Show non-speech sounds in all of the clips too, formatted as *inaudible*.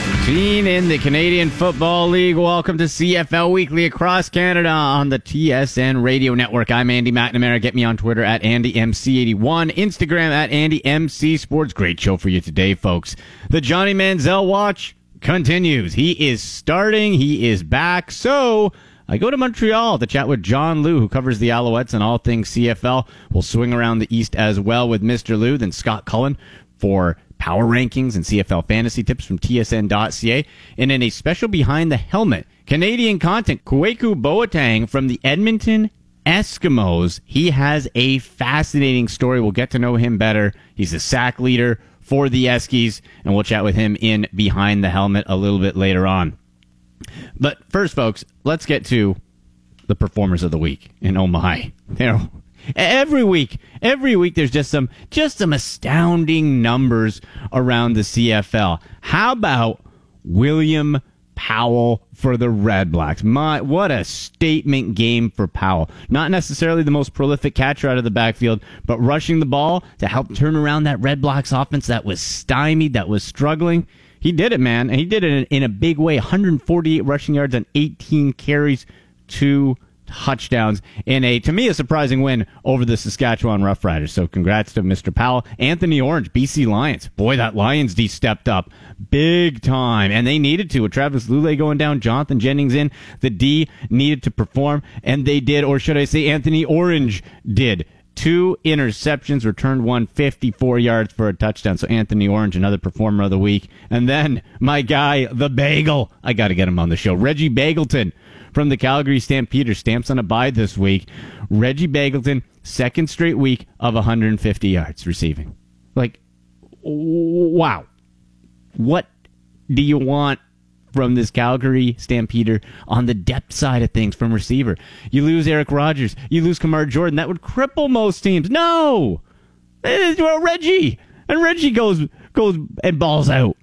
15 in the Canadian Football League. Welcome to CFL Weekly across Canada on the TSN Radio Network. I'm Andy McNamara. Get me on Twitter at AndyMC81, Instagram at AndyMC Sports. Great show for you today, folks. The Johnny Manziel Watch continues. He is starting. He is back. So I go to Montreal to chat with John Lu, who covers the Alouettes and all things CFL. We'll swing around the East as well with Mr. Lu, then Scott Cullen for power rankings and CFL fantasy tips from TSN.ca. And in a special behind the helmet, Canadian content, Kwaku Boateng from the Edmonton Eskimos. He has a fascinating story. We'll get to know him better. He's a sack leader for the Eskies, and we'll chat with him in Behind the Helmet a little bit later on. But first, folks, let's get to the performers of the week. And oh my, there every week, every week there's just some just some astounding numbers around the CFL. How about William Powell for the Red Blacks? My what a statement game for Powell. Not necessarily the most prolific catcher out of the backfield, but rushing the ball to help turn around that Red Blacks offense that was stymied, that was struggling. He did it, man. And he did it in, a big way. 148 rushing yards on 18 carries, two touchdowns in a, to me, a surprising win over the Saskatchewan Roughriders. So congrats to Mr. Powell. Anthony Orange, BC Lions. Boy, that Lions D stepped up big time. And they needed to. With Travis Lulay going down, Jonathan Jennings in, the D needed to perform. And they did, or should I say Anthony Orange did two interceptions, returned one 54 yards for a touchdown. So Anthony Orange, another performer of the week. And then my guy, the bagel. I got to get him on the show. Reggie Begelton from the Calgary Stampeders stamps on a bye this week. Reggie Begelton, second straight week of 150 yards receiving. Like, wow. What do you want from this Calgary Stampeder on the depth side of things from receiver. You lose Eric Rogers, you lose Kamar Jordan. That would cripple most teams. No, eh, well, Reggie and Reggie goes goes and balls out.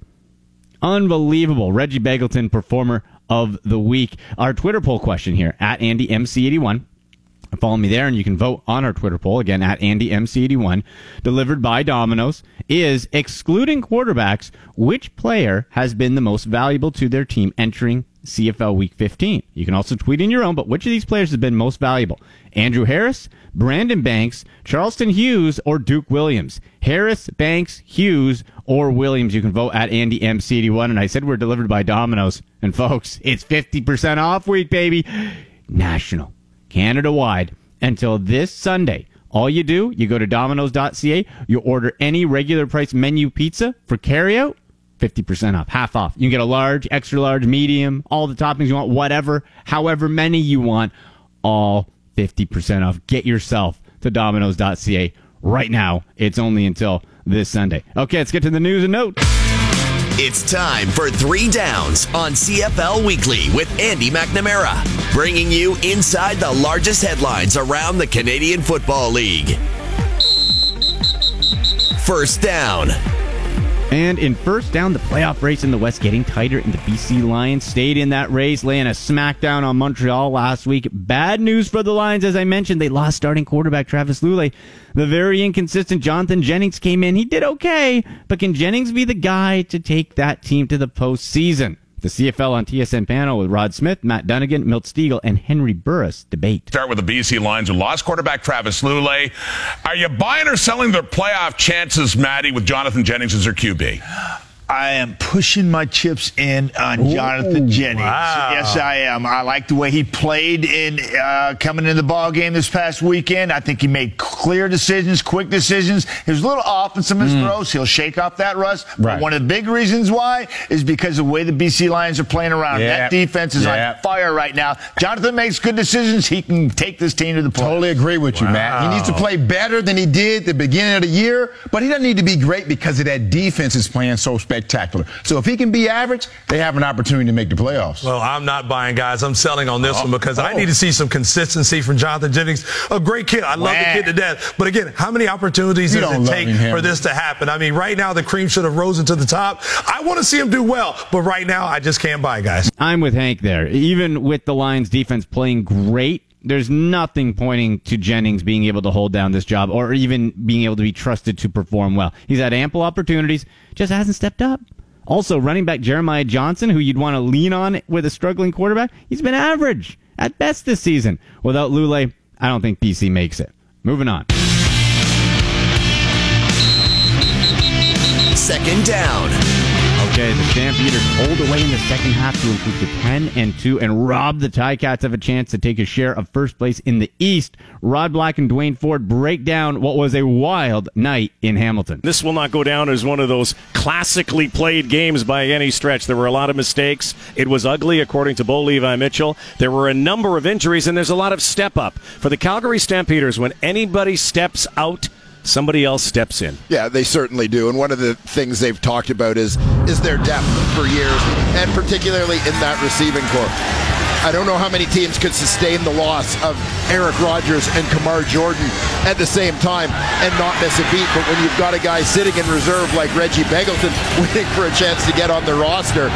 Unbelievable, Reggie Begelton, performer of the week. Our Twitter poll question here at AndyMC81. Follow me there, and you can vote on our Twitter poll again at AndyMC81, delivered by Domino's. Is excluding quarterbacks, which player has been the most valuable to their team entering CFL Week 15? You can also tweet in your own, but which of these players has been most valuable? Andrew Harris, Brandon Banks, Charleston Hughes, or Duke Williams? Harris, Banks, Hughes, or Williams. You can vote at AndyMC81. And I said we're delivered by Domino's. And folks, it's 50% off week, baby. National Canada wide until this Sunday. All you do, you go to domino's.ca, you order any regular price menu pizza for carryout, 50% off, half off. You can get a large, extra large, medium, all the toppings you want, whatever, however many you want, all 50% off. Get yourself to domino's.ca right now. It's only until this Sunday. Okay, let's get to the news and notes. It's time for Three Downs on CFL Weekly with Andy McNamara, bringing you inside the largest headlines around the Canadian Football League. First down. And in first down, the playoff race in the West getting tighter, and the BC Lions stayed in that race, laying a smackdown on Montreal last week. Bad news for the Lions, as I mentioned. They lost starting quarterback Travis Lulay. The very inconsistent Jonathan Jennings came in. He did okay, but can Jennings be the guy to take that team to the postseason? The CFL on TSN panel with Rod Smith, Matt Dunnigan, Milt Stegall, and Henry Burris debate. Start with the BC Lions who lost quarterback Travis Lulay. Are you buying or selling their playoff chances, Maddie, with Jonathan Jennings as their QB? I am pushing my chips in on Ooh, Jonathan Jennings. Wow. Yes, I am. I like the way he played in uh, coming in the ball game this past weekend. I think he made clear decisions, quick decisions. He was a little off in some of his mm. throws. He'll shake off that rust. Right. But one of the big reasons why is because of the way the BC Lions are playing around. That defense is on fire right now. Jonathan makes good decisions. He can take this team to the playoffs. Totally agree with you, wow. Matt. He needs to play better than he did the beginning of the year, but he doesn't need to be great because of that defense is playing so special spectacular. So if he can be average, they have an opportunity to make the playoffs. Well, I'm not buying, guys. I'm selling on this oh, one because oh. I need to see some consistency from Jonathan Jennings. A great kid. I love the kid to death. But again, how many opportunities you does it take for this to happen? I mean, right now the cream should have risen to the top. I want to see him do well, but right now I just can't buy, guys. I'm with Hank there. Even with the Lions defense playing great there's nothing pointing to Jennings being able to hold down this job or even being able to be trusted to perform well. He's had ample opportunities, just hasn't stepped up. Also, running back Jeremiah Johnson, who you'd want to lean on with a struggling quarterback, he's been average at best this season. Without Lulay, I don't think BC makes it. Moving on. Second down. Okay, the Stampeders hold away in the second half to improve to 10 and 2 and rob the Ticats of a chance to take a share of first place in the East. Rod Black and Duane Forde break down what was a wild night in Hamilton. This will not go down as one of those classically played games by any stretch. There were a lot of mistakes. It was ugly, according to Bo Levi Mitchell. There were a number of injuries, and there's a lot of step up. For the Calgary Stampeders, when anybody steps out, somebody else steps in. Yeah, they certainly do. And one of the things they've talked about is is their depth for years, and particularly in that receiving corps. I don't know how many teams could sustain the loss of Eric Rogers and Kamar Jordan at the same time and not miss a beat. But when you've got a guy sitting in reserve like Reggie Begelton *laughs* waiting for a chance to get on the roster,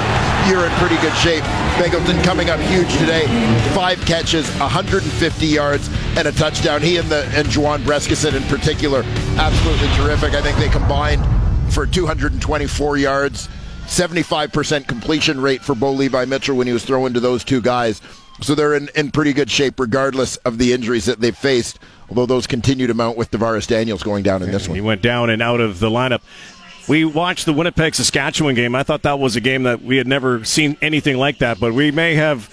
you're in pretty good shape. Begelton coming up huge today. Five catches, 150 yards, and a touchdown. He and the and Juwan Brescacin in particular, absolutely terrific. I think they combined for 224 yards 75% completion rate for Bo Levi Mitchell when he was throwing to those two guys. So they're in, in pretty good shape regardless of the injuries that they've faced, although those continue to mount with DaVaris Daniels going down in this one. He went down and out of the lineup. We watched the Winnipeg Saskatchewan game. I thought that was a game that we had never seen anything like that, but we may have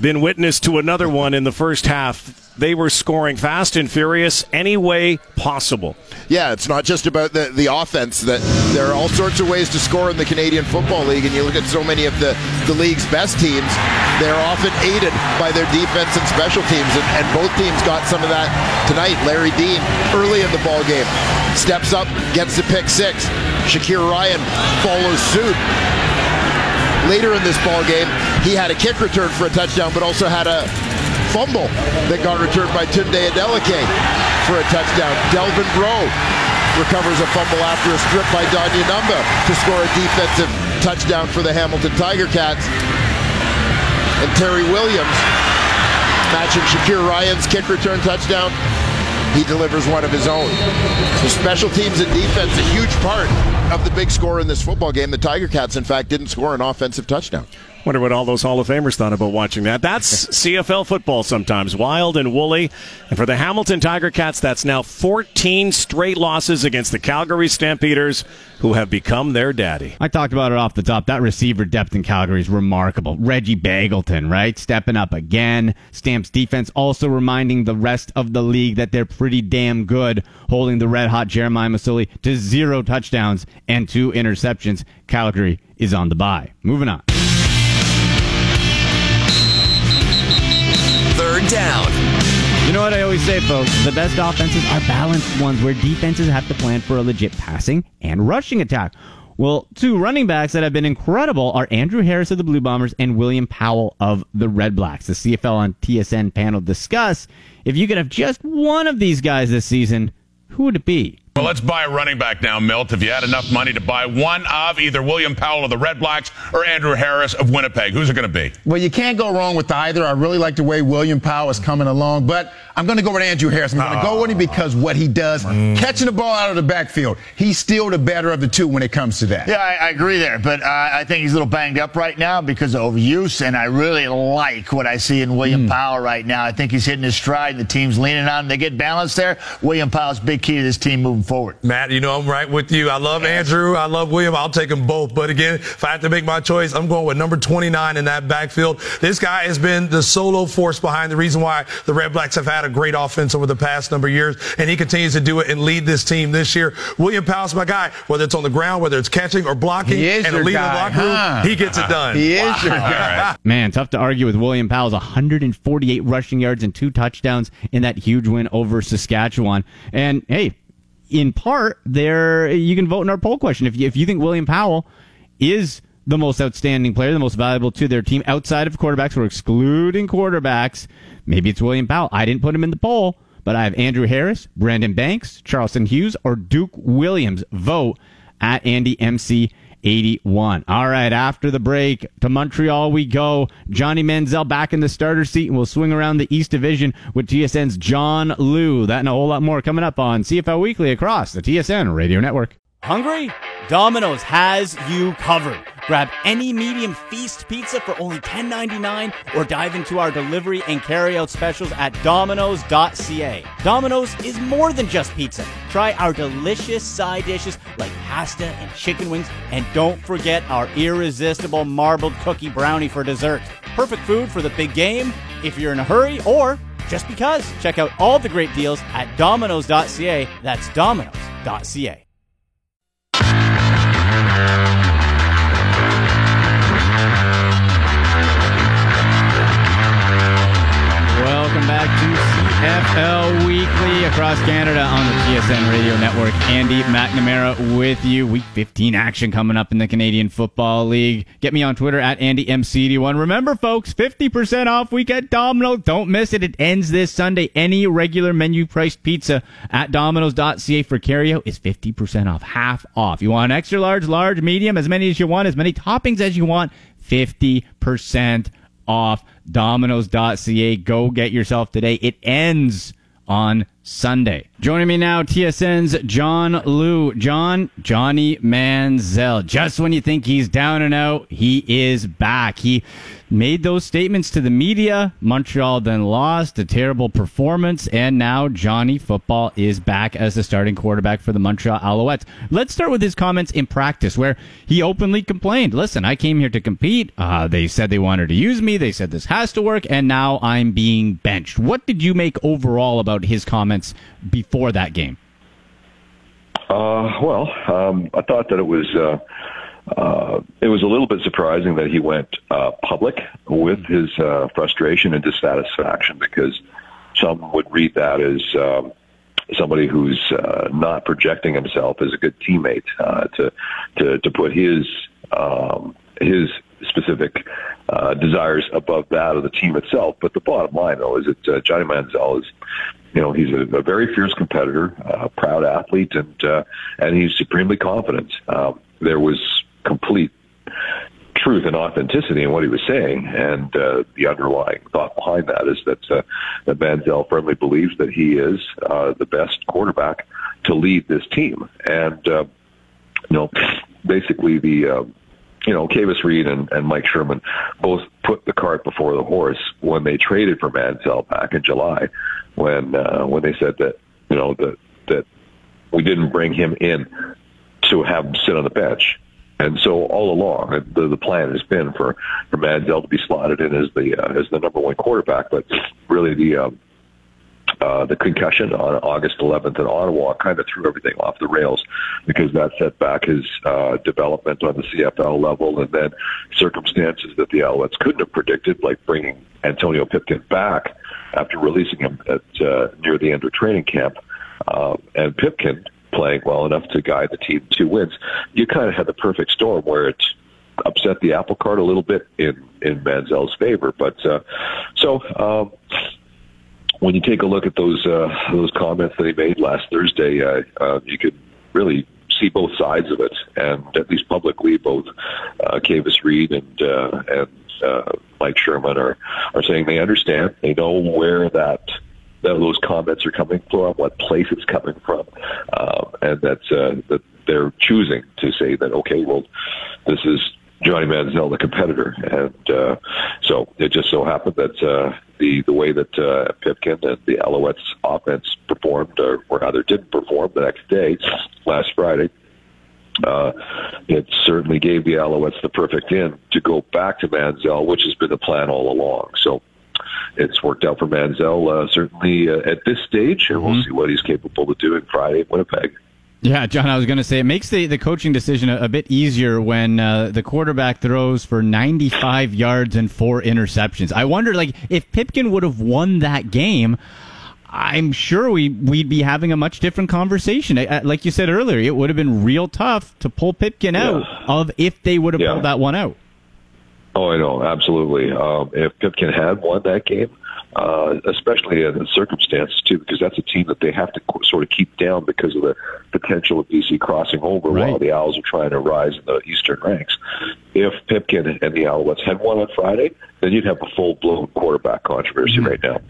been witness to another one in the first half. They were scoring fast and furious any way possible. Yeah, it's not just about the, the offense. That there are all sorts of ways to score in the Canadian Football League, and you look at so many of the, the league's best teams, they're often aided by their defense and special teams, and, and both teams got some of that tonight. Larry Dean, early in the ball game, steps up, gets the pick six. Shakir Ryan follows suit later in this ball game, he had a kick return for a touchdown, but also had a fumble that got returned by Tunde Adeleke for a touchdown. Delvin Breaux recovers a fumble after a strip by Danya Numba to score a defensive touchdown for the Hamilton Tiger Cats. And Terry Williams matching Shakir Ryan's kick return touchdown he delivers one of his own. So special teams and defense, a huge part of the big score in this football game. The Tiger Cats, in fact, didn't score an offensive touchdown. Wonder what all those Hall of Famers thought about watching that. That's *laughs* CFL football sometimes. Wild and woolly. And for the Hamilton Tiger Cats, that's now 14 straight losses against the Calgary Stampeders, who have become their daddy. I talked about it off the top. That receiver depth in Calgary is remarkable. Reggie Begelton, right? Stepping up again. Stamps defense also reminding the rest of the league that they're pretty damn good, holding the red hot Jeremiah Masoli to zero touchdowns and two interceptions. Calgary is on the bye. Moving on. Third down. You know what I always say, folks? The best offenses are balanced ones where defenses have to plan for a legit passing and rushing attack. Well, two running backs that have been incredible are Andrew Harris of the Blue Bombers and William Powell of the Red Blacks. The CFL on TSN panel discuss if you could have just one of these guys this season, who would it be? Well, let's buy a running back now, Milt. If you had enough money to buy one of either William Powell of the Red Blacks or Andrew Harris of Winnipeg, who's it going to be? Well, you can't go wrong with either. I really like the way William Powell is coming along, but I'm going to go with Andrew Harris. I'm going to go with him because what he does, mm. catching the ball out of the backfield, he's still the better of the two when it comes to that. Yeah, I, I agree there, but uh, I think he's a little banged up right now because of overuse, and I really like what I see in William mm. Powell right now. I think he's hitting his stride. The team's leaning on him. They get balanced there. William Powell's big key to this team moving forward. Matt, you know I'm right with you. I love Andrew. I love William. I'll take them both. But again, if I have to make my choice, I'm going with number 29 in that backfield. This guy has been the solo force behind the reason why the Red Blacks have had a great offense over the past number of years, and he continues to do it and lead this team this year. William Powell's my guy. Whether it's on the ground, whether it's catching or blocking, and leading the locker room, huh? he gets it done. He is wow. your guy. *laughs* Man, tough to argue with William Powell's 148 rushing yards and two touchdowns in that huge win over Saskatchewan. And hey, in part, there you can vote in our poll question. If you, if you think William Powell is the most outstanding player, the most valuable to their team outside of quarterbacks. We're excluding quarterbacks. Maybe it's William Powell. I didn't put him in the poll, but I have Andrew Harris, Brandon Banks, Charleston Hughes, or Duke Williams. Vote at Andy MC 81. All right, after the break to Montreal we go. Johnny Manziel back in the starter seat, and we'll swing around the East Division with TSN's John Lu. That and a whole lot more coming up on CFL Weekly across the TSN Radio Network. Hungry? Domino's has you covered. Grab any medium feast pizza for only $10.99 or dive into our delivery and carryout specials at domino's.ca. Domino's is more than just pizza. Try our delicious side dishes like pasta and chicken wings, and don't forget our irresistible marbled cookie brownie for dessert. Perfect food for the big game, if you're in a hurry, or just because. Check out all the great deals at domino's.ca. That's domino's.ca. Welcome back to CFL Weekly across Canada on the TSN Radio Network. Andy McNamara with you. Week 15 action coming up in the Canadian Football League. Get me on Twitter at AndyMC81. Remember, folks, 50% off week at Domino. Don't miss it. It ends this Sunday. Any regular menu priced pizza at Domino's.ca for carryout is 50% off, half off. You want extra large, large, medium, as many as you want, as many toppings as you want, 50% off domino's.ca. Go get yourself today. It ends on Sunday. Joining me now, TSN's John Lu. John, Johnny Manziel. Just when you think he's down and out, he is back. He made those statements to the media. Montreal then lost, a terrible performance, and now Johnny Football is back as the starting quarterback for the Montreal Alouettes. Let's start with his comments in practice, where he openly complained, listen, I came here to compete. Uh, they said they wanted to use me. They said this has to work, and now I'm being benched. What did you make overall about his comments before that game? Uh, well, um, I thought that it was uh, uh, it was a little bit surprising that he went uh, public with his uh, frustration and dissatisfaction because some would read that as um, somebody who's uh, not projecting himself as a good teammate uh, to to to put his um, his specific uh, desires above that of the team itself. But the bottom line, though, is that uh, Johnny Manziel is you know he's a, a very fierce competitor, a proud athlete, and uh, and he's supremely confident. Um, there was complete truth and authenticity in what he was saying, and uh, the underlying thought behind that is that uh, that Manziel firmly believes that he is uh, the best quarterback to lead this team, and uh, you know basically the. Uh, you know, Kavis Reed and, and Mike Sherman both put the cart before the horse when they traded for Manziel back in July, when uh, when they said that you know that that we didn't bring him in to have him sit on the bench. And so all along, the, the plan has been for for Manziel to be slotted in as the uh, as the number one quarterback. But really, the uh, uh, the concussion on August 11th in Ottawa kind of threw everything off the rails because that set back his uh, development on the CFL level, and then circumstances that the Alouettes couldn't have predicted, like bringing Antonio Pipkin back after releasing him at uh, near the end of training camp, uh, and Pipkin playing well enough to guide the team to wins. You kind of had the perfect storm where it upset the apple cart a little bit in in Manziel's favor, but uh, so. Um, when you take a look at those uh, those comments that he made last Thursday, uh, uh, you could really see both sides of it, and at least publicly, both uh, Kavis Reed and uh, and uh, Mike Sherman are are saying they understand, they know where that those comments are coming from, what place it's coming from, uh, and that uh, that they're choosing to say that okay, well, this is Johnny Manziel, the competitor, and uh, so it just so happened that uh, the the way that uh, Pipkin and the Alouettes offense performed, or, or rather didn't perform the next day, last Friday, uh, it certainly gave the Alouettes the perfect in to go back to Manziel, which has been the plan all along. So it's worked out for Manziel, uh, certainly uh, at this stage, and we'll see what he's capable of doing Friday in Winnipeg. Yeah, John, I was going to say it makes the, the coaching decision a, a bit easier when uh, the quarterback throws for 95 yards and four interceptions. I wonder, like, if Pipkin would have won that game, I'm sure we we'd be having a much different conversation. Uh, Like you said earlier, it would have been real tough to pull Pipkin out of if they would have Yeah. pulled that one out. Oh, I know, absolutely. Um, if Pipkin had won that game, uh, especially in the circumstances too, because that's a team that they have to qu- sort of keep down because of the potential of BC crossing over while the Owls are trying to rise in the Eastern ranks. If Pipkin and the Alouettes had won on Friday, then you'd have a full blown quarterback controversy right now.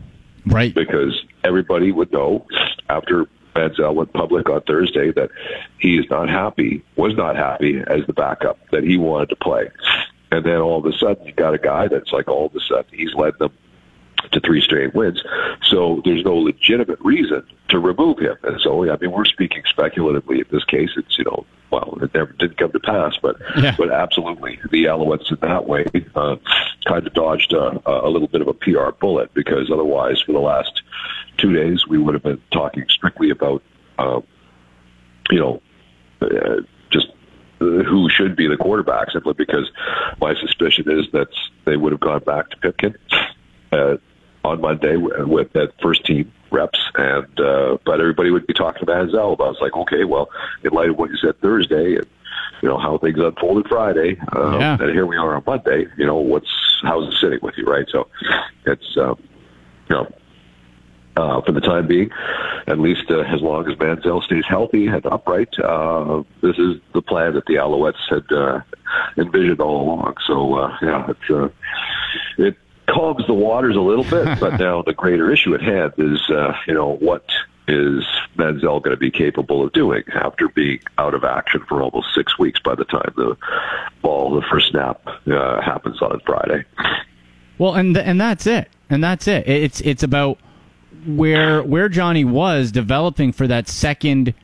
Right. Because everybody would know after Manziel went public on Thursday that he is not happy, was not happy as the backup, that he wanted to play. And then all of a sudden, you got a guy that's like all of a sudden he's led them to three straight wins. So there's no legitimate reason to remove him. And so, I mean, we're speaking speculatively in this case. It's, you know, well, it never didn't come to pass, but Yeah. but absolutely, the Alouettes in that way uh, kind of dodged a, a little bit of a PR bullet because otherwise, for the last two days, we would have been talking strictly about, um, you know, uh, uh, who should be the quarterback simply because my suspicion is that they would have gone back to Pipkin uh, on Monday with that first team reps, and uh, but everybody would be talking to Manziel about. was like, okay, well, in light of what you said Thursday, and you know how things unfolded Friday, um, Yeah. and here we are on Monday. You know what's how's it sitting with you, right? So it's um, you know uh, for the time being, at least uh, as long as Manziel stays healthy and upright. Uh, this is the plan that the Alouettes had uh, envisioned all along. So uh, yeah, it's uh, it calms the waters a little bit. but *laughs* now the greater issue at hand is, uh, you know, what is Manziel going to be capable of doing after being out of action for almost six weeks by the time the ball, the first snap, uh, happens on Friday. Well, and th- and that's it, and that's it. It's it's about where where Johnny was developing for that second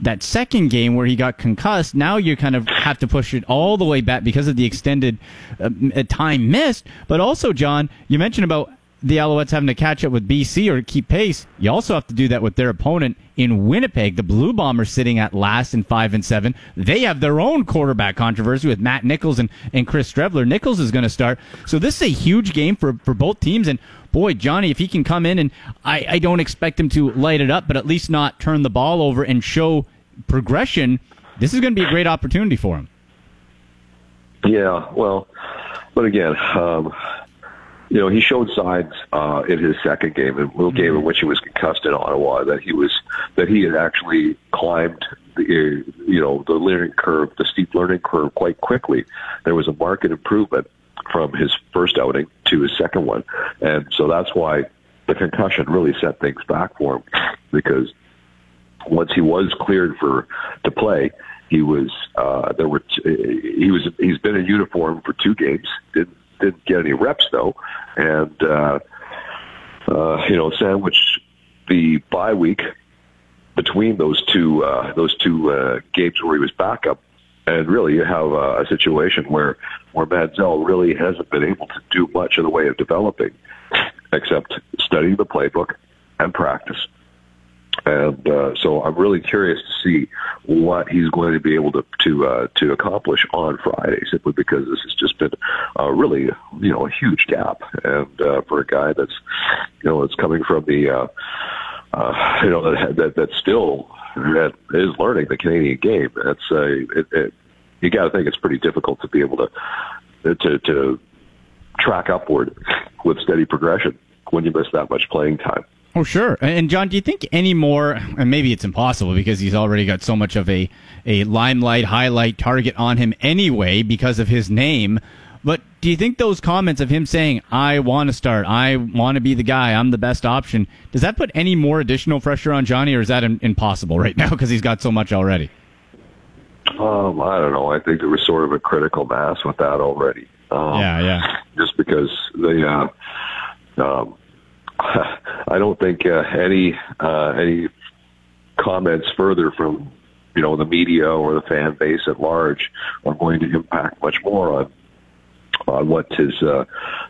that second game where he got concussed. Now you kind of have to push it all the way back because of the extended uh, uh, time missed. But also, John, you mentioned about the Alouettes having to catch up with BC or keep pace. You also have to do that with their opponent in Winnipeg. The Blue Bombers sitting at last in five and seven. They have their own quarterback controversy with Matt Nichols and, and Chris Streveler. Nichols is going to start. So this is a huge game for, for both teams. And boy, Johnny, if he can come in and I, I don't expect him to light it up, but at least not turn the ball over and show progression, this is going to be a great opportunity for him. Yeah, well, but again, um, you know, he showed signs uh, in his second game, a little game in which he was concussed in Ottawa, that he was that he had actually climbed the uh, you know the learning curve, the steep learning curve, quite quickly. There was a marked improvement from his first outing to his second one, and so that's why the concussion really set things back for him because once he was cleared for to play, he was uh, there were t- he was he's been in uniform for two games. Didn't didn't get any reps though, and uh, uh, you know sandwich the bye week between those two uh, those two uh, games where he was backup. And really, you have a situation where where Manziel really hasn't been able to do much in the way of developing, except studying the playbook and practice. And uh, so I'm really curious to see what he's going to be able to to uh, to accomplish on Friday, simply because this has just been uh, really you know a huge gap, and uh, for a guy that's you know that's coming from the uh, uh, you know that, that that's still that is learning the Canadian game. That's uh, it, it, you got to think it's pretty difficult to be able to uh, to to track upward with steady progression when you miss that much playing time. Oh, sure. And John, do you think any more, and maybe it's impossible because he's already got so much of a, a limelight, highlight target on him anyway because of his name. But do you think those comments of him saying, I want to start, I want to be the guy, I'm the best option, does that put any more additional pressure on Johnny or is that impossible right now *laughs* because he's got so much already? Um, I don't know. I think there was sort of a critical mass with that already. Um, Yeah, yeah. Just because the, uh, um, *laughs* I don't think uh, any uh, any comments further from you know the media or the fan base at large are going to impact much more on on what his uh,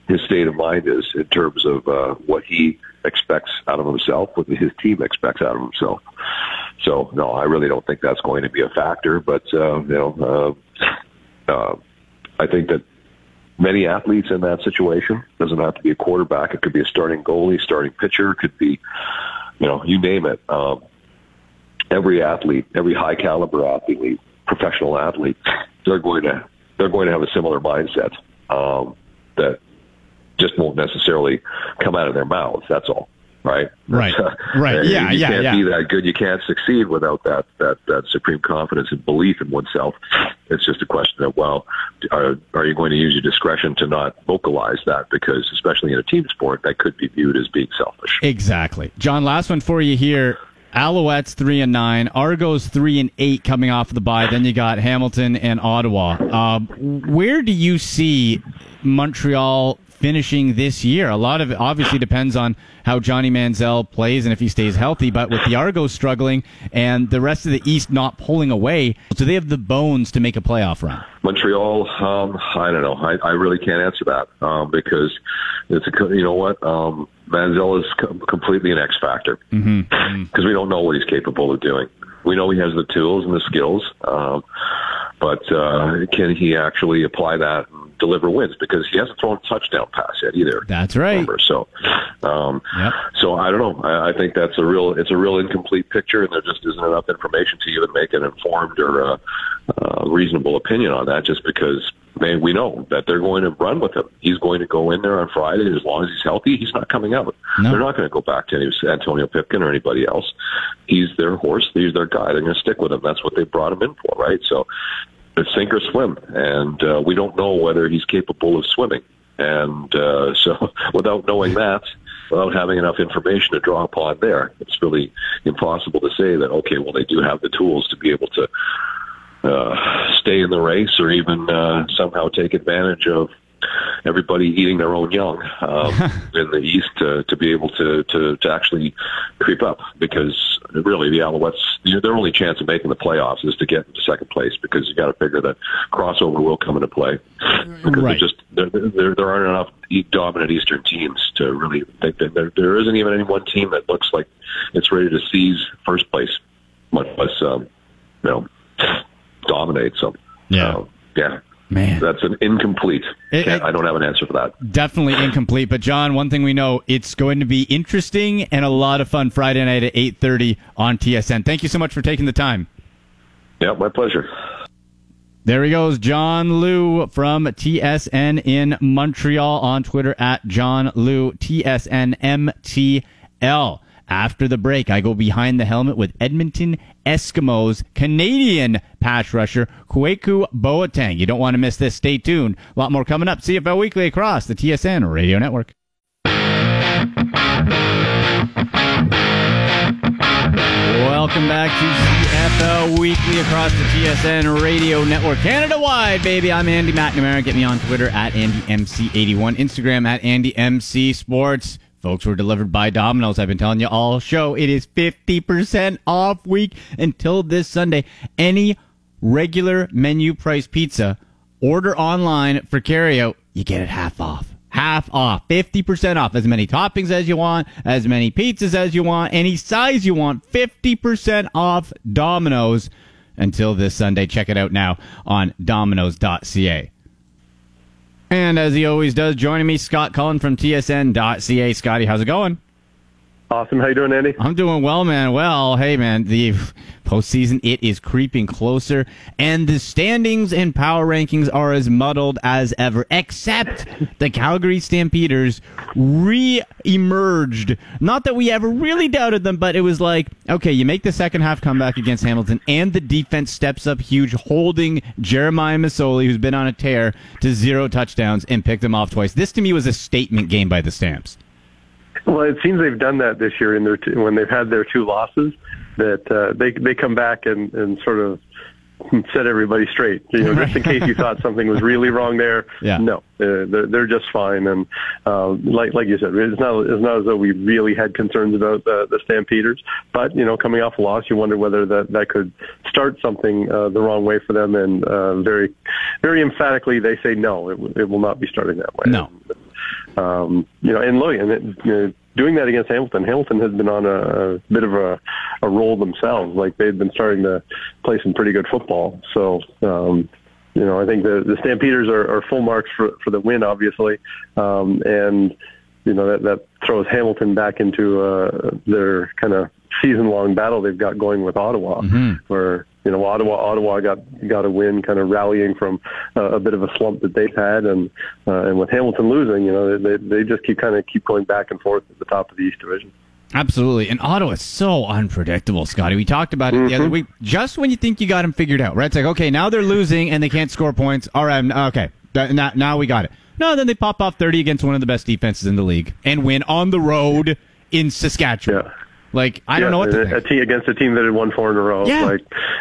his state of mind is in terms of uh, what he expects out of himself, what his team expects out of himself. So no, I really don't think that's going to be a factor. But uh, you know, uh, uh, I think that many athletes in that situation doesn't have to be a quarterback. It could be a starting goalie, starting pitcher. It could be you know, you name it. Um, every athlete, every high caliber athlete, professional athlete, they're going to they're going to have a similar mindset um, that just won't necessarily come out of their mouths. That's all. Right. Right. *laughs* Right. Yeah. You Yeah. can't Yeah. be that good. You can't succeed without that that that supreme confidence and belief in oneself. It's just a question of well, are are you going to use your discretion to not vocalize that because, especially in a team sport, that could be viewed as being selfish. Exactly. John, last one for you here. Alouettes three and nine, Argos three and eight coming off the bye. Then you got Hamilton and Ottawa. Um, where do you see Montreal finishing this year? A lot of it obviously depends on how Johnny Manziel plays and if he stays healthy. But with the Argos struggling and the rest of the East not pulling away, do they have the bones to make a playoff run? Montreal, um, I don't know. I, I really can't answer that um, because it's a you know what um, Manziel is com- completely an X factor because we don't know what he's capable of doing. We know he has the tools and the skills, um, but uh, can he actually apply that deliver wins? Because he hasn't thrown a touchdown pass yet either. That's right. Remember, so, um, Yep. so I don't know. I, I think that's a real it's a real incomplete picture, and there just isn't enough information to even make an informed or uh, uh, reasonable opinion on that. Just because man, we know that they're going to run with him. He's going to go in there on Friday as long as he's healthy. He's not coming out. No. They're not going to go back to any Antonio Pipkin or anybody else. He's their horse. He's their guy. They're going to stick with him. That's what they brought him in for, right? So it's sink or swim, and uh, we don't know whether he's capable of swimming. And uh, *laughs* so, without knowing that, without having enough information to draw upon there, it's really impossible to say that okay, well, they do have the tools to be able to uh, stay in the race or even uh, somehow take advantage of everybody eating their own young um, *laughs* in the East to, to be able to, to, to actually creep up because really the Alouettes, you know, their only chance of making the playoffs is to get into second place because you got to figure that crossover will come into play because Right. there just there, there there aren't enough e- dominant Eastern teams to really think that there, there isn't even any one team that looks like it's ready to seize first place, much less um, you know dominate. So Yeah. uh, yeah. Man. That's an incomplete. It- it- I don't have an answer for that. Definitely *clears throat* incomplete, but John, one thing we know, it's going to be interesting and a lot of fun Friday night at 8:30 on TSN. Thank you so much for taking the time. Yeah, my pleasure. There he goes, John Lu from TSN in Montreal on Twitter at John Lu TSNMTL. After the break, I go behind the helmet with Edmonton Eskimos Canadian pass rusher Kwaku Boateng. You don't want to miss this. Stay tuned. A lot more coming up. CFL Weekly across the TSN Radio Network. Welcome back to CFL Weekly across the TSN Radio Network, Canada wide, baby. I'm Andy McNamara. Get me on Twitter at AndyMC81, Instagram at AndyMC Sports. Folks, were delivered by Domino's. I've been telling you all show. It is 50% off week until this Sunday. Any regular menu price pizza, order online for carryout, you get it half off. Half off, 50% off. As many toppings as you want, as many pizzas as you want, any size you want, 50% off Domino's until this Sunday. Check it out now on domino's.ca. And as he always does, joining me, Scott Cullen from TSN.ca. Scotty, how's it going? Awesome. How you doing, Andy? I'm doing well, man. Well, hey, man, the postseason it is creeping closer, and the standings and power rankings are as muddled as ever. Except the Calgary Stampeders re-emerged. Not that we ever really doubted them, but it was like, okay, you make the second half comeback against Hamilton, and the defense steps up huge, holding Jeremiah Masoli, who's been on a tear, to zero touchdowns and picked them off twice. This to me was a statement game by the Stamps. Well, it seems they've done that this year in their t- when they've had their two losses. That uh, they they come back and, and sort of set everybody straight. You know, just in case you thought something was really wrong there. Yeah. No, uh, they're, they're just fine. And uh, like like you said, it's not it's not as though we really had concerns about the, the Stampeders. But you know, coming off a loss, you wonder whether that that could start something uh, the wrong way for them. And uh, very very emphatically, they say no, it, w- it will not be starting that way. No. um, you know, and look, and it, you know, doing that against Hamilton, Hamilton has been on a, a bit of a, a roll themselves. Like they've been starting to play some pretty good football. So, um, you know, I think the, the Stampeders are, are full marks for, for the win, obviously. Um, and, you know that that throws Hamilton back into uh, their kind of season-long battle they've got going with Ottawa, Mm-hmm. where you know Ottawa Ottawa got got a win, kind of rallying from uh, a bit of a slump that they've had, and uh, and with Hamilton losing, you know they they just keep kind of keep going back and forth at the top of the East Division. Absolutely. And Ottawa's so unpredictable, Scotty. We talked about it the Mm-hmm. other week. Just when you think you got them figured out, right? It's like, okay, now they're losing and they can't score points. All right, okay. Now, now we got it. No, then they pop off 30 against one of the best defenses in the league and win on the road in Saskatchewan. Yeah. Like, I don't know what to a, think. a team against a team that had won four in a row. Yeah. Like,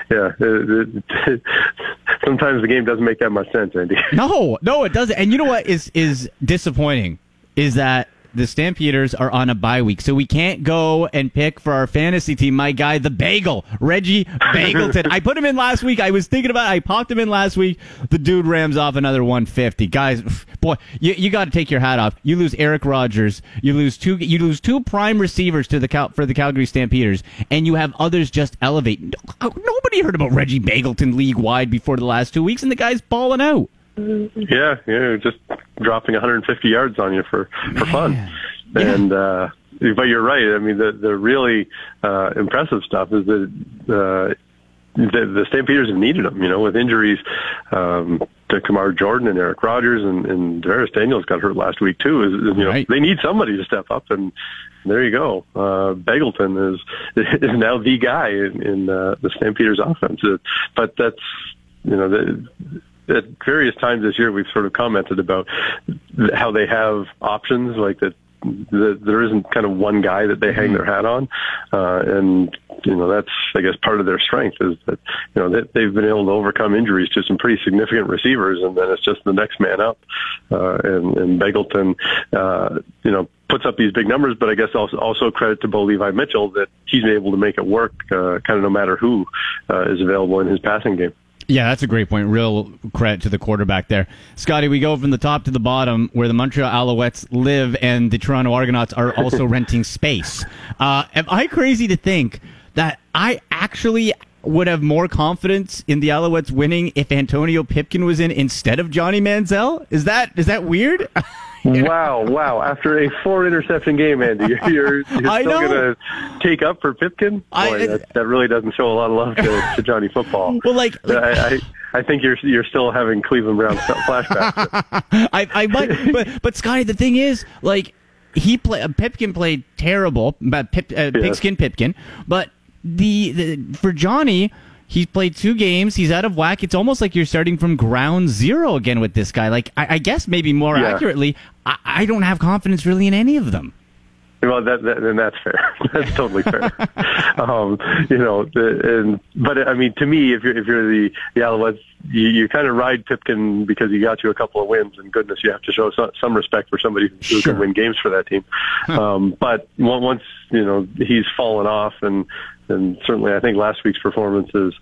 yeah. it- it- *laughs* sometimes the game doesn't make that much sense, Andy. No, no, it doesn't. And you know what is is disappointing is that the Stampeders are on a bye week, so we can't go and pick for our fantasy team my guy, the Bagel, Reggie *laughs* Begelton. I put him in last week. I was thinking about. it. I popped him in last week. The dude rams off another 150. Guys, boy, you, you got to take your hat off. You lose Eric Rogers. You lose two. You lose two prime receivers to the Cal, for the Calgary Stampeders, and you have others just elevate. Uh, nobody heard about Reggie Begelton league wide before the last two weeks, and the guy's balling out. Yeah, yeah, just dropping 150 yards on you for for fun, and uh, but you're right. I mean, the the really uh, impressive stuff is that uh, the, the Stampeders have needed them. You know, with injuries um, to Kamar Jordan and Eric Rogers and, and Darius Daniels got hurt last week too. Is, is, you know, Right. they need somebody to step up, and there you go. Uh, Begelton is *laughs* is now the guy in, in uh, the Stampeders offense. But that's you know the at various times this year we've sort of commented about how they have options like that that there isn't kind of one guy that they hang their hat on. Uh and you know that's i guess part of their strength is that you know that they've been able to overcome injuries to some pretty significant receivers and then it's just the next man up. Uh and and Begelton uh you know puts up these big numbers but i guess also also credit to Bo Levi Mitchell that he's been able to make it work uh kind of no matter who uh, is available in his passing game Yeah, that's a great point. Real credit to the quarterback there. Scotty, we go from the top to the bottom where the Montreal Alouettes live and the Toronto Argonauts are also *laughs* renting space. Uh, am I crazy to think that I actually would have more confidence in the Alouettes winning if Antonio Pipkin was in instead of Johnny Manziel? Is that is that weird? *laughs* Wow, wow. After a four interception game, Andy, *laughs* you're, you're *laughs* I still going to take up for Pipkin? Boy, I- that, that really doesn't show a lot of love to, to Johnny football. *laughs* Well, like- like- I, I, I think you're you're still having Cleveland Browns flashbacks. I, I might, but but Scotty, the thing is, like he play uh, Pipkin played terrible, but Pip, uh, Pigskin Pipkin, but the, the for Johnny. He's played two games. He's out of whack. It's almost like you're starting from ground zero again with this guy. Like, I, I guess maybe more Yeah. accurately, I, I don't have confidence really in any of them. Well, that, that and that's fair. *laughs* that's totally fair. *laughs* um, you know, the, and but I mean, to me, if you're if you're the the Alouettes, you, you kind of ride Pipkin because he got you a couple of wins, and goodness, you have to show some, some respect for somebody who Sure. can win games for that team. um, but once you know he's fallen off, and and certainly I think last week's performance is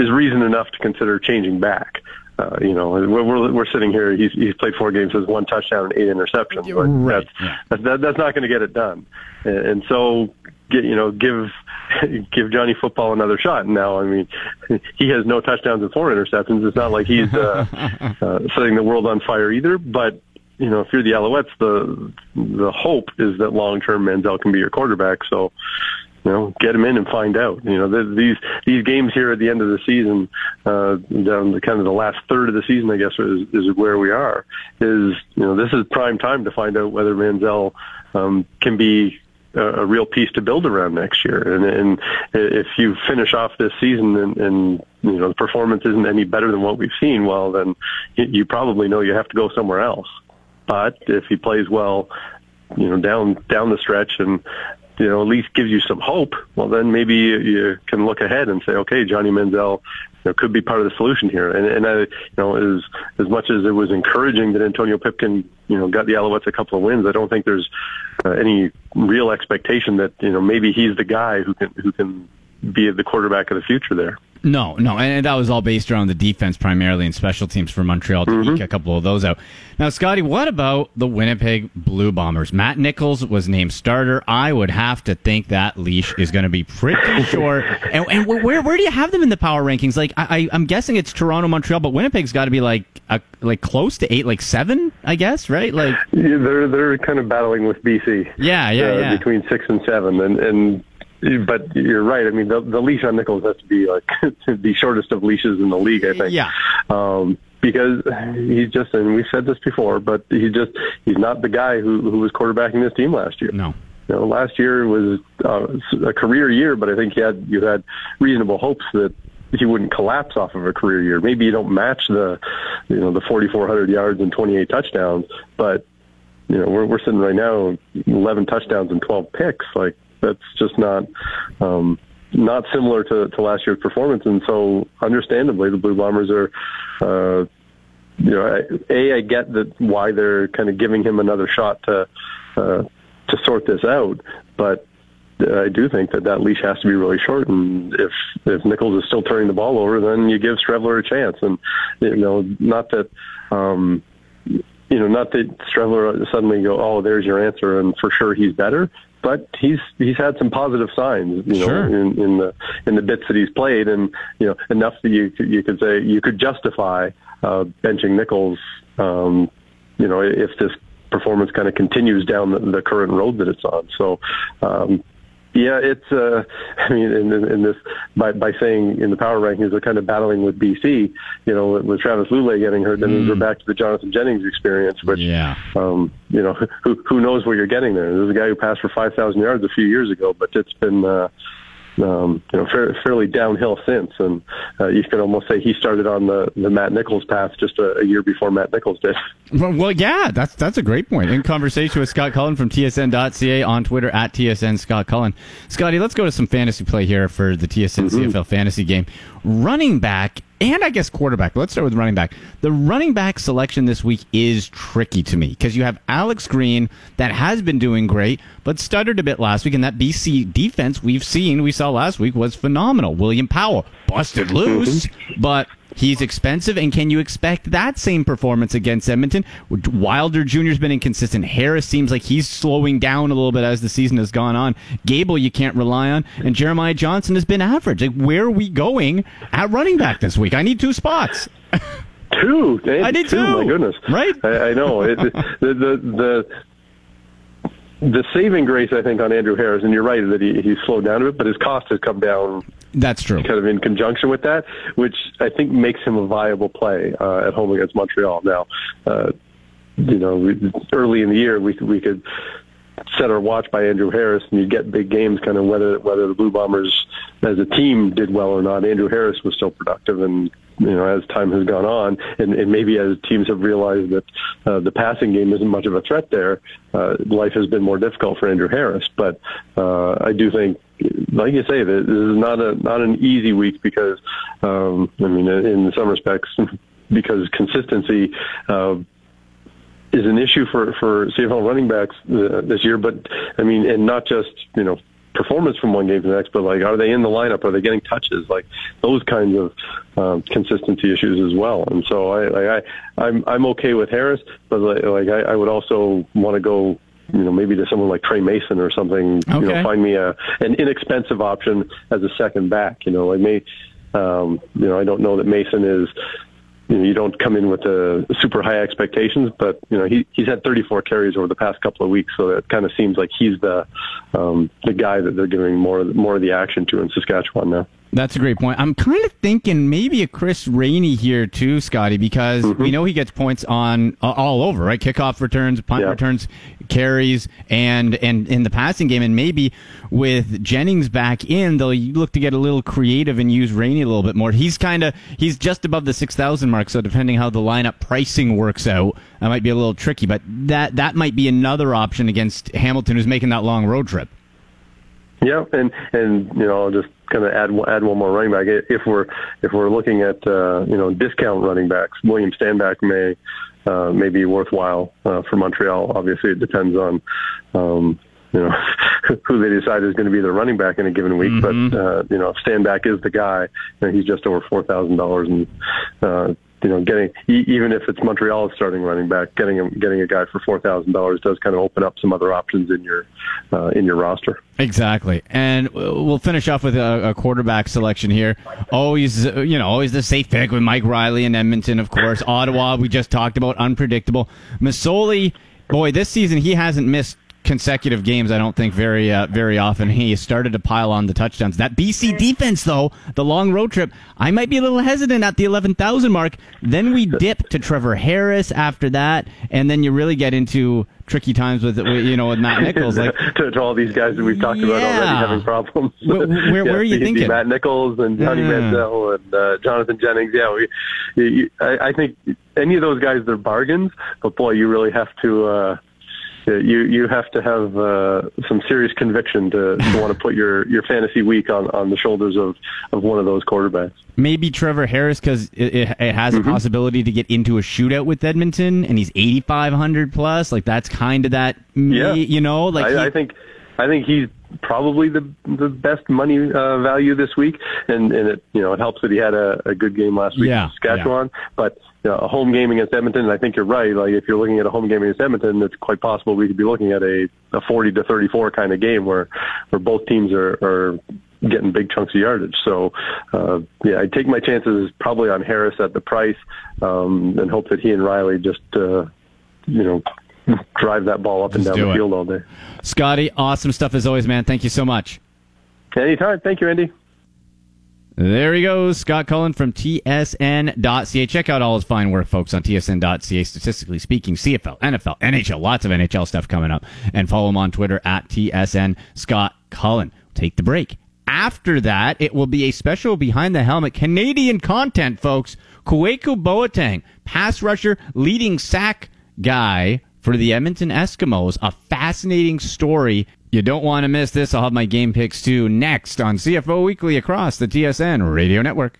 is reason enough to consider changing back. Uh, you know, we're, we're, sitting here. He's, he's played four games, has one touchdown and eight interceptions. But Right, That's, that's, that, that's not going to get it done. And, and so, get, you know, give *laughs* give Johnny Football another shot. Now, I mean, *laughs* he has no touchdowns and four interceptions. It's not like he's uh, *laughs* uh, setting the world on fire either. But you know, if you're the Alouettes, the the hope is that long term Manziel can be your quarterback. So you know, get him in and find out. You know, th- these these games here at the end of the season, uh, down to kind of the last third of the season, I guess, is, is where we are. Is you know, this is prime time to find out whether Manziel um, can be a, a real piece to build around next year. And, and if you finish off this season and, and you know the performance isn't any better than what we've seen, well, then you probably know you have to go somewhere else. But if he plays well, you know, down down the stretch and you know, at least gives you some hope, well, then maybe you, can look ahead and say, okay, Johnny Manziel you know, could be part of the solution here. And, and I, you know, as as much as it was encouraging that Antonio Pipkin, you know, got the Alouettes a couple of wins, I don't think there's uh, any real expectation that you know maybe he's the guy who can who can be the quarterback of the future there. No, no, and that was all based around the defense primarily and special teams for Montreal to Mm-hmm. eke a couple of those out. Now, Scotty, what about the Winnipeg Blue Bombers? Matt Nichols was named starter. I would have to think that leash is going to be pretty *laughs* short. And, and where where do you have them in the power rankings? Like, I, I- I'm guessing it's Toronto, Montreal, but Winnipeg's got to be like a, like close to eight, like seven, I guess, right? Like, Yeah, they're they're kind of battling with BC. Yeah, yeah, uh, yeah. Between six and seven, and and but you're right. I mean, the the leash on Nichols has to be like *laughs* the shortest of leashes in the league. I think. Yeah. Um, because he's just, and we've said this before, but he's just he's not the guy who who was quarterbacking this team last year. no. You know, last year was uh, a career year, but I think you had you had reasonable hopes that he wouldn't collapse off of a career year. Maybe you don't match the, you know, the 4,400 yards and 28 touchdowns, but you know, we're we're sitting right now 11 touchdowns and 12 picks. Like that's just not. Um, not similar to, to last year's performance, and so understandably, the Blue Bombers are, uh, you know, a I get that why they're kind of giving him another shot to uh, to sort this out, but I do think that that leash has to be really short. And if if Nichols is still turning the ball over, then you give Streveler a chance. And you know, not that. Um, you know, not that Streveler suddenly go, oh, there's your answer, and for sure he's better. But he's he's had some positive signs, you know, Sure. in, in the in the bits that he's played, and you know, enough that you could- you could say you could justify uh, benching Nichols, um, you know, if this performance kind of continues down the, the current road that it's on. So, um, yeah, it's. Uh, *laughs* I mean, in, in, in this by by saying in the power rankings they're kind of battling with BC. You know, with, with Travis Lulay getting hurt, then means we're back to the Jonathan Jennings experience, which Yeah. um, you know, *laughs* who who knows what you're getting there. There's a guy who passed for 5,000 yards a few years ago, but it's been, uh, um, you know, fair, fairly downhill since. And uh, you can almost say he started on the, the Matt Nichols path just a, a year before Matt Nichols did. *laughs* Well, well, yeah, that's that's a great point. In conversation with Scott Cullen from TSN.ca on Twitter at TSN Scott Cullen. Scotty, let's go to some fantasy play here for the TSN CFL fantasy game. Running back and I guess quarterback. Let's start with running back. The running back selection this week is tricky to me because you have Alex Green that has been doing great, but stuttered a bit last week, and that BC defense we've seen, we saw last week, was phenomenal. William Powell busted loose, mm-hmm. but He's expensive, and can you expect that same performance against Edmonton? Wilder Jr.'s been inconsistent. Harris seems like he's slowing down a little bit as the season has gone on. Gable, you can't rely on, and Jeremiah Johnson has been average. Like, where are we going at running back this week? I need two spots. Two. *laughs* I need two. two. My goodness. Right? I, I know. It, the, the the the saving grace, I think, on Andrew Harris, and you're right that he he's slowed down a bit, but his cost has come down That's true. kind of in conjunction with that, which I think makes him a viable play uh, at home against Montreal. Now, uh, you know, we, early in the year we we could set our watch by Andrew Harris, and you get big games, kind of whether whether the Blue Bombers as a team did well or not. Andrew Harris was still productive, and you know, as time has gone on, and, and maybe as teams have realized that uh, the passing game isn't much of a threat there, uh, life has been more difficult for Andrew Harris. But uh, I do think, like you say, this is not a not an easy week because, um, I mean, in some respects, *laughs* because consistency. Uh, is an issue for for CFL running backs uh, this year. But I mean, and not just you know performance from one game to the next, but like are they in the lineup? Are they getting touches? Like those kinds of um, consistency issues as well. And so I like I I'm I'm okay with Harris, but like, like I, I would also want to go. You know, maybe to someone like Tre Mason or something. You Okay. know, find me a an inexpensive option as a second back. You know, like me. Um, you know, I don't know that Mason is you know, you don't come in with uh, super high expectations, but you know he he's had 34 carries over the past couple of weeks, so it kind of seems like he's the um, the guy that they're giving more more of the action to in Saskatchewan now. That's a great point. I'm kind of thinking maybe a Chris Rainey here too, Scotty, because we know he gets points on uh, all over, right? Kickoff returns, punt Yeah. returns, carries, and and in the passing game, and maybe with Jennings back in, they'll look to get a little creative and use Rainey a little bit more. He's kind of he's just above the six thousand mark, so depending how the lineup pricing works out, that might be a little tricky. But that that might be another option against Hamilton, who's making that long road trip. Yeah, and and you know I'll just kind of add add one more running back. If we're if we're looking at uh, you know discount running backs, William Stanback may uh, may be worthwhile uh, for Montreal. Obviously, it depends on um, you know *laughs* who they decide is going to be their running back in a given week. Mm-hmm. But uh, you know, if Stanback is the guy, and he's just over four thousand dollars, and uh, you know, getting even if it's Montreal's starting running back, getting a, getting a guy for four thousand dollars does kind of open up some other options in your uh, in your roster. Exactly. And we'll finish off with a, a quarterback selection here. Always, you know, always the safe pick with Mike Reilly and Edmonton, of course. Ottawa, we just talked about, unpredictable. Masoli, boy, this season he hasn't missed consecutive games. I don't think very uh, very often. He started to pile on the touchdowns. That BC defense, though, the long road trip, I might be a little hesitant at the eleven thousand mark. Then we dip to Trevor Harris after that, and then you really get into tricky times with you know with Matt *laughs* Nichols. Like to, to all these guys that we've talked about already having problems. Where- *laughs* where- where are you thinking? Matt Nichols and Johnny Yeah. Manziel and uh, Jonathan Jennings. Yeah, we, you, I, I think any of those guys they're bargains, but boy, you really have to. Uh, you you have to have uh, some serious conviction to, to want to put your, your fantasy week on, on the shoulders of, of one of those quarterbacks. maybe Trevor Harris because it, it, it has Mm-hmm. a possibility to get into a shootout with Edmonton, and he's eighty five hundred plus. Like that's kind of that. Yeah. you know, like he- I, I think I think he's probably the the best money uh, value this week, and and it you know it helps that he had a, a good game last week Yeah, in Saskatchewan, but. You know, a home game against Edmonton, and I think you're right. Like if you're looking at a home game against Edmonton, it's quite possible we could be looking at a, a 40 to 34 kind of game where where both teams are, are getting big chunks of yardage. So, uh, yeah, I take my chances probably on Harris at the price, um, and hope that he and Reilly just, uh, you know, *laughs* drive that ball up and down do the it. field all day. Scotty, awesome stuff as always, man. Thank you so much. Anytime. Thank you, Andy. There he goes, Scott Cullen from TSN.ca. Check out all his fine work, folks, on TSN.ca. Statistically speaking, CFL, NFL, NHL, lots of NHL stuff coming up. And follow him on Twitter at TSN Scott Cullen. Take the break. After that, it will be a special behind the helmet Canadian content, folks. Kwaku Boateng, pass rusher, leading sack guy for the Edmonton Eskimos. A fascinating story. You don't want to miss this. I'll have my game picks too next on CFL Weekly across the TSN Radio Network.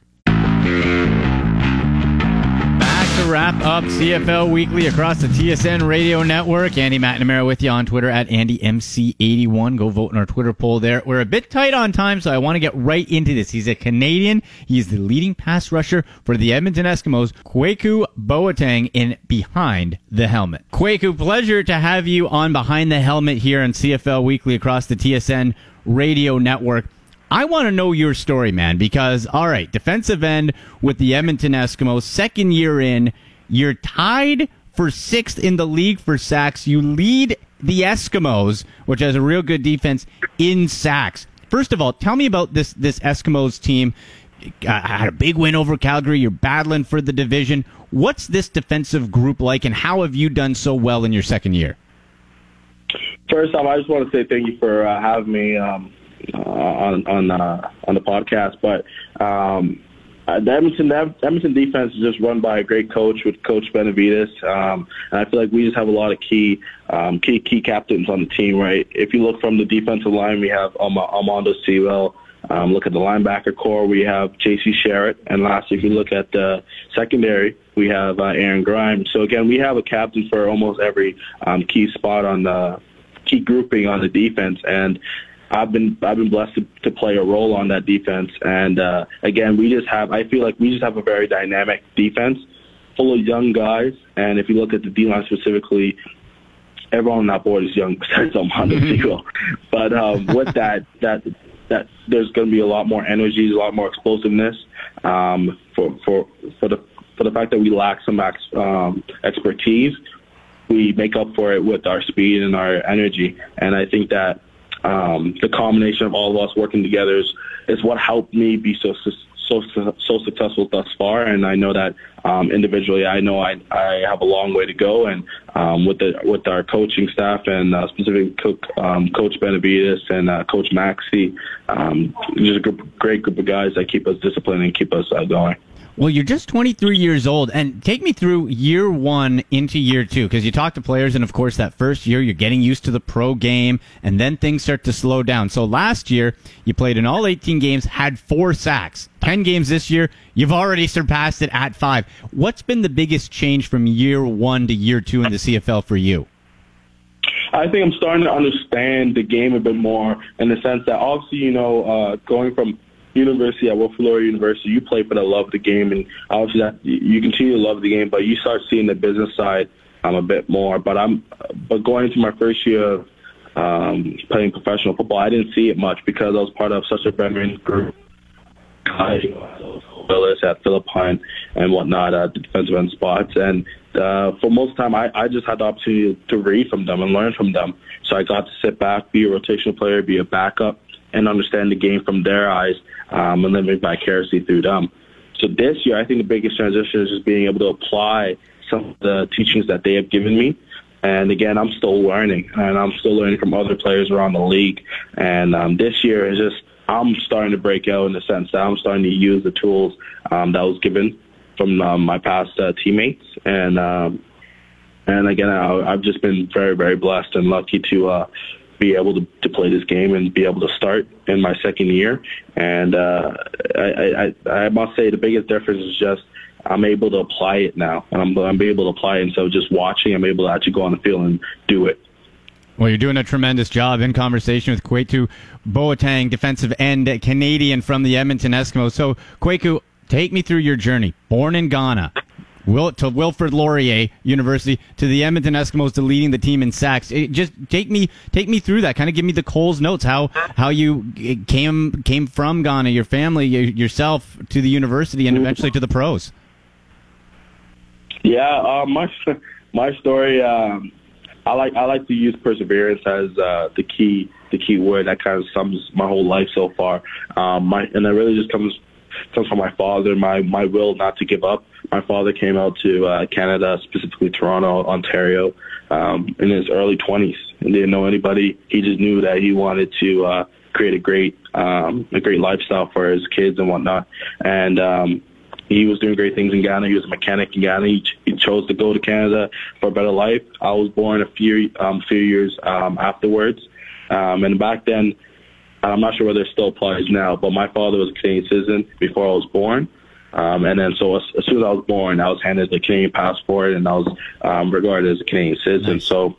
Wrap up CFL Weekly across the TSN Radio Network. Andy McNamara with you on Twitter at AndyMC81. Go vote in our Twitter poll there. We're a bit tight on time, so I want to get right into this. He's a Canadian. He's the leading pass rusher for the Edmonton Eskimos, Kwaku Boateng in Behind the Helmet. Kwaku, pleasure to have you on Behind the Helmet here on CFL Weekly across the TSN Radio Network. I want to know your story, man, because, all right, defensive end with the Edmonton Eskimos, second year in, you're tied for sixth in the league for sacks. You lead the Eskimos, which has a real good defense, in sacks. First of all, tell me about this, this Eskimos team. Uh, had a big win over Calgary. You're battling for the division. What's this defensive group like, and how have you done so well in your second year? First off, I just want to say thank you for uh, having me um, uh, on on uh, on the podcast. But um, uh, the Edmonton the Edmonton defense is just run by a great coach with Coach Benevides, um, and I feel like we just have a lot of key um, key key captains on the team. Right, if you look from the defensive line, we have Almondo Sewell. Um, look at the linebacker core, we have J.C. Sherritt, and lastly, if you look at the secondary, we have uh, Aaron Grimes. So again, we have a captain for almost every um, key spot on the key grouping on the defense, and I've been I've been blessed to, to play a role on that defense. And uh, again, we just have I feel like we just have a very dynamic defense, full of young guys. And if you look at the D line specifically, everyone on that board is young besides *laughs* Almondo Sewell. But um, with that, that that there's going to be a lot more energy, a lot more explosiveness um, for for for the for the fact that we lack some ex, um, expertise. We make up for it with our speed and our energy, and I think that um, the combination of all of us working together is, is what helped me be so so so successful thus far. And I know that um, individually, I know I I have a long way to go. And um, with the with our coaching staff and uh, specifically coach, um, Coach Benevides and uh, Coach Maxie, um, just a group, great group of guys that keep us disciplined and keep us uh, going. Well, you're just 23 years old, and take me through year one into year two, because you talk to players, and of course, that first year you're getting used to the pro game, and then things start to slow down. So last year, you played in all 18 games, had four sacks. 10 games this year, you've already surpassed it at five. What's been the biggest change from year one to year two in the CFL for you? I think I'm starting to understand the game a bit more in the sense that obviously, you know, uh, going from university at Wilfrid Laurier University, you play for the love of the game, and obviously that you continue to love the game, but you start seeing the business side um, a bit more. But I'm, but going into my first year of um, playing professional football, I didn't see it much because I was part of such a veteran group. Willis at Philippine and whatnot at the defensive end spots. And uh, for most of the time, I, I just had the opportunity to read from them and learn from them. So I got to sit back, be a rotational player, be a backup, and understand the game from their eyes um, and live vicariously through them. So this year, I think the biggest transition is just being able to apply some of the teachings that they have given me. And again, I'm still learning, and I'm still learning from other players around the league. And um, this year is just I'm starting to break out in the sense that I'm starting to use the tools um, that was given from um, my past uh, teammates, and um, and again, I, I've just been very, very blessed and lucky to uh, be able to, to play this game and be able to start in my second year. And uh, I, I, I must say the biggest difference is just I'm able to apply it now, and I'm, I'm able to apply it. And so just watching, I'm able to actually go on the field and do it. Well, you're doing a tremendous job in conversation with Kwaku Boateng, defensive end Canadian from the Edmonton Eskimos. So, Kwaku, take me through your journey. Born in Ghana, Will, to Wilfrid Laurier University, to the Edmonton Eskimos, to leading the team in sacks. It, just take me take me through that. Kind of give me the Coles notes. How how you came came from Ghana, your family, yourself, to the university, and eventually to the pros. Yeah, uh, my my story. Um, I like I like to use perseverance as uh, the key the key word that kind of sums my whole life so far. Um, my and that really just comes comes from my father, my my will not to give up. My father came out to uh, Canada, specifically Toronto, Ontario, um, in his early 20s, and didn't know anybody. He just knew that he wanted to uh, create a great um, a great lifestyle for his kids and whatnot. And um, he was doing great things in Ghana. He was a mechanic in Ghana. He, he chose to go to Canada for a better life. I was born a few um, few years um, afterwards, um, and back then, I'm not sure whether it still applies now, but my father was a Canadian citizen before I was born. Um, and then, so as, as soon as I was born, I was handed the Canadian passport, and I was um, regarded as a Canadian citizen. Nice. So,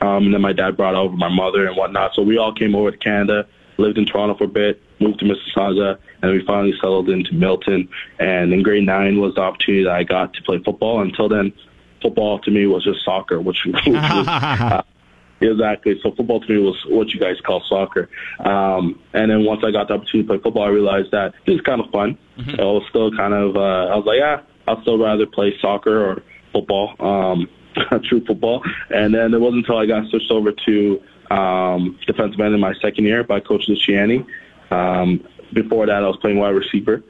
um, and then my dad brought over my mother and whatnot. So we all came over to Canada, lived in Toronto for a bit, moved to Mississauga, and we finally settled into Milton. And in grade nine was the opportunity that I got to play football. Until then, football to me was just soccer, which, *laughs* which was uh, *laughs* exactly. So football to me was what you guys call soccer. Um, and then once I got the opportunity to play football, I realized that this is kind of fun. Mm-hmm. It was still kind of. Uh, I was like, yeah, I'd still rather play soccer or football. Um, *laughs* true football. And then it wasn't until I got switched over to um, defensive end in my second year by Coach Luciani. Um, before that, I was playing wide receiver.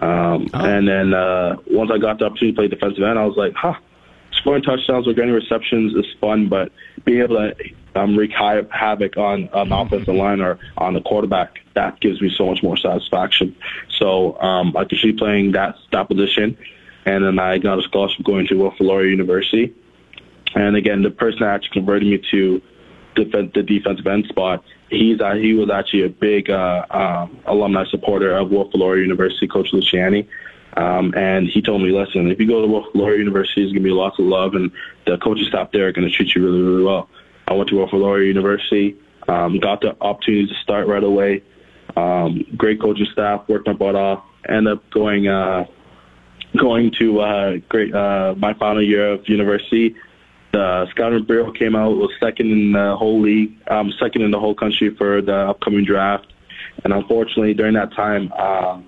Um, oh. And then uh, once I got the opportunity to play defensive end, I was like, huh, scoring touchdowns or getting receptions is fun, but being able to um, wreak havoc on an offensive line or on the quarterback, that gives me so much more satisfaction. So um, I continued playing that, that position, and then I got a scholarship going to Wilfrid University. And again, the person that actually converted me to def- the defensive end spot he's uh, he was actually a big uh, um, alumni supporter of Wilfrid Laurier University, Coach Luciani. Um, and he told me, listen, if you go to Laurier University, there's going to be lots of love, and the coaching staff there are going to treat you really, really well. I went to Wilfrid Laurier University, um, got the opportunity to start right away. Um, great coaching staff, worked my butt off. Ended up going uh, going to uh, great uh, my final year of university the scouting bureau came out was second in the whole league, um, second in the whole country for the upcoming draft. And unfortunately, during that time, um,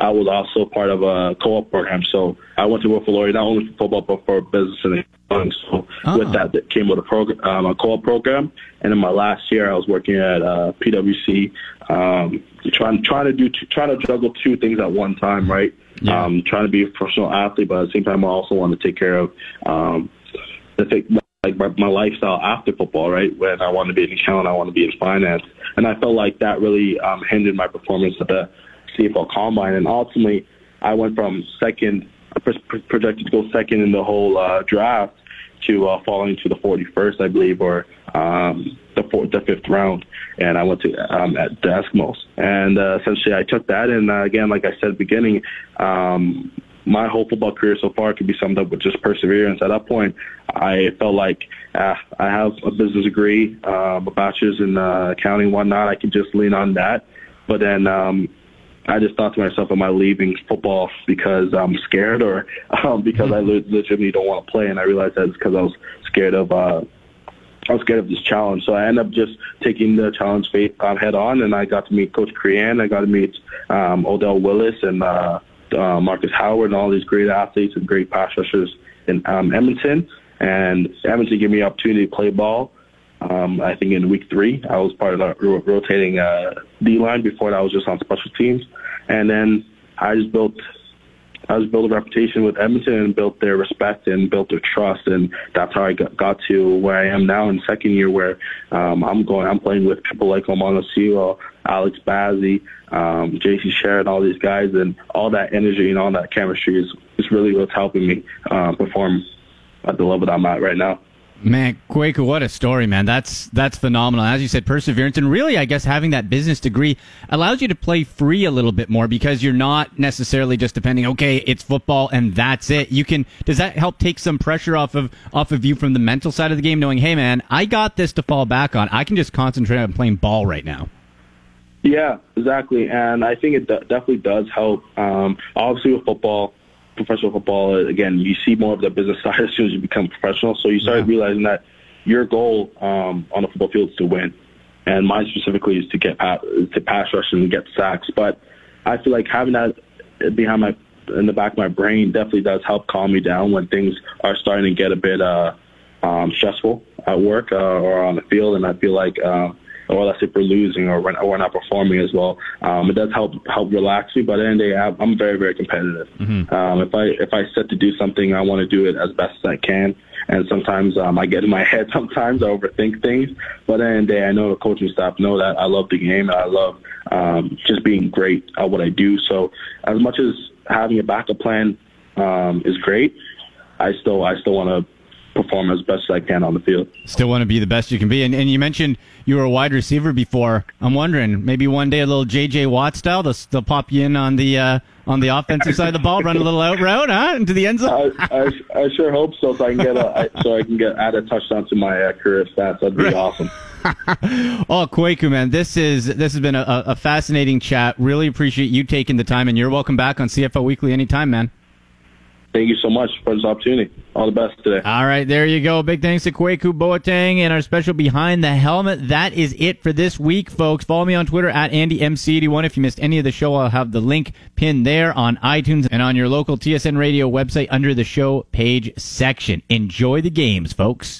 I was also part of a co-op program. So I went to work for Laurier not only for football but for business and accounting. So uh-huh. with that, that came with a program, um, a co-op program. And in my last year, I was working at uh, PwC, um, trying trying to do trying to juggle two things at one time, right? Yeah. Um, trying to be a professional athlete, but at the same time, I also want to take care of um, like my, my lifestyle after football, right? When I want to be an accountant, I want to be in finance, and I felt like that really um, hindered my performance at the CFL Combine. And ultimately, I went from second, projected to go second in the whole uh, draft, to uh, falling to the 41st, I believe, or um, the fourth, the fifth round, and I went to um, at the Eskimos. And uh, essentially, I took that, and uh, again, like I said at the beginning, um, my whole football career so far could be summed up with just perseverance. At that point, I felt like uh, I have a business degree, uh, a bachelor's in uh, accounting, whatnot. I could just lean on that. But then um, I just thought to myself, am I leaving football because I'm scared or um, because I legitimately don't want to play? And I realized that it's because I was scared of. Uh, I was scared of this challenge, so I ended up just taking the challenge um, head on, and I got to meet Coach Crean. I got to meet um, Odell Willis and uh, uh, Marcus Howard and all these great athletes and great pass rushers in um, Edmonton. And Edmonton gave me the opportunity to play ball. Um, I think in week three, I was part of the ro- rotating uh, D line. Before that, I was just on special teams, and then I just built. I just built a reputation with Edmonton and built their respect and built their trust, and that's how I got, got to where I am now in second year, where um, I'm going. I'm playing with people like Almondo Sewell, Alex Bazzie, um, JC Sherritt, all these guys, and all that energy and all that chemistry is is really what's helping me uh, perform at the level that I'm at right now. Man, Kwaku, what a story, man. That's that's phenomenal. As you said, perseverance and really, I guess having that business degree allows you to play free a little bit more because you're not necessarily just depending. Okay, it's football and that's it. You can. Does that help take some pressure off of off of you from the mental side of the game, knowing, hey, man, I got this to fall back on. I can just concentrate on playing ball right now. Yeah, exactly. And I think it definitely does help. Um, obviously, with football, professional football, again, you see more of the business side *laughs* as soon as you become professional. So you start yeah. realizing that your goal um, on the football field is to win, and mine specifically is to get pass, to pass rush and get sacks. But I feel like having that behind my in the back of my brain definitely does help calm me down when things are starting to get a bit uh, um, stressful at work uh, or on the field, and I feel like. Uh, or let's say if we're losing or we're, we're not performing as well. Um, it does help help relax me, but at the end of the day, I'm very very competitive. Mm-hmm. Um, if I if I set to do something, I want to do it as best as I can. And sometimes um, I get in my *laughs* head. Sometimes I overthink things, but at the end of the day, I know the coaching staff know that I love the game and I love um, just being great at what I do. So as much as having a backup plan um, is great, I still I still want to perform as best as I can on the field. Still want to be the best you can be. And, and you mentioned you were a wide receiver before. I'm wondering, maybe one day a little J.J. Watt style, they'll, they'll pop you in on the uh, on the offensive side of the ball, run a little out route, huh, into the end zone. I, I, I sure hope so. So I can get a I, so I can get add a touchdown to my uh, career stats. That'd be right. awesome. *laughs* oh, Kwaku, man, this is this has been a, a fascinating chat. Really appreciate you taking the time, and you're welcome back on CFL Weekly anytime, man. Thank you so much for this opportunity. All the best today. All right, there you go. Big thanks to Kwaku Boateng and our special Behind the Helmet. That is it for this week, folks. Follow me on Twitter at AndyMC81. If you missed any of the show, I'll have the link pinned there on iTunes and on your local TSN radio website under the show page section. Enjoy the games, folks.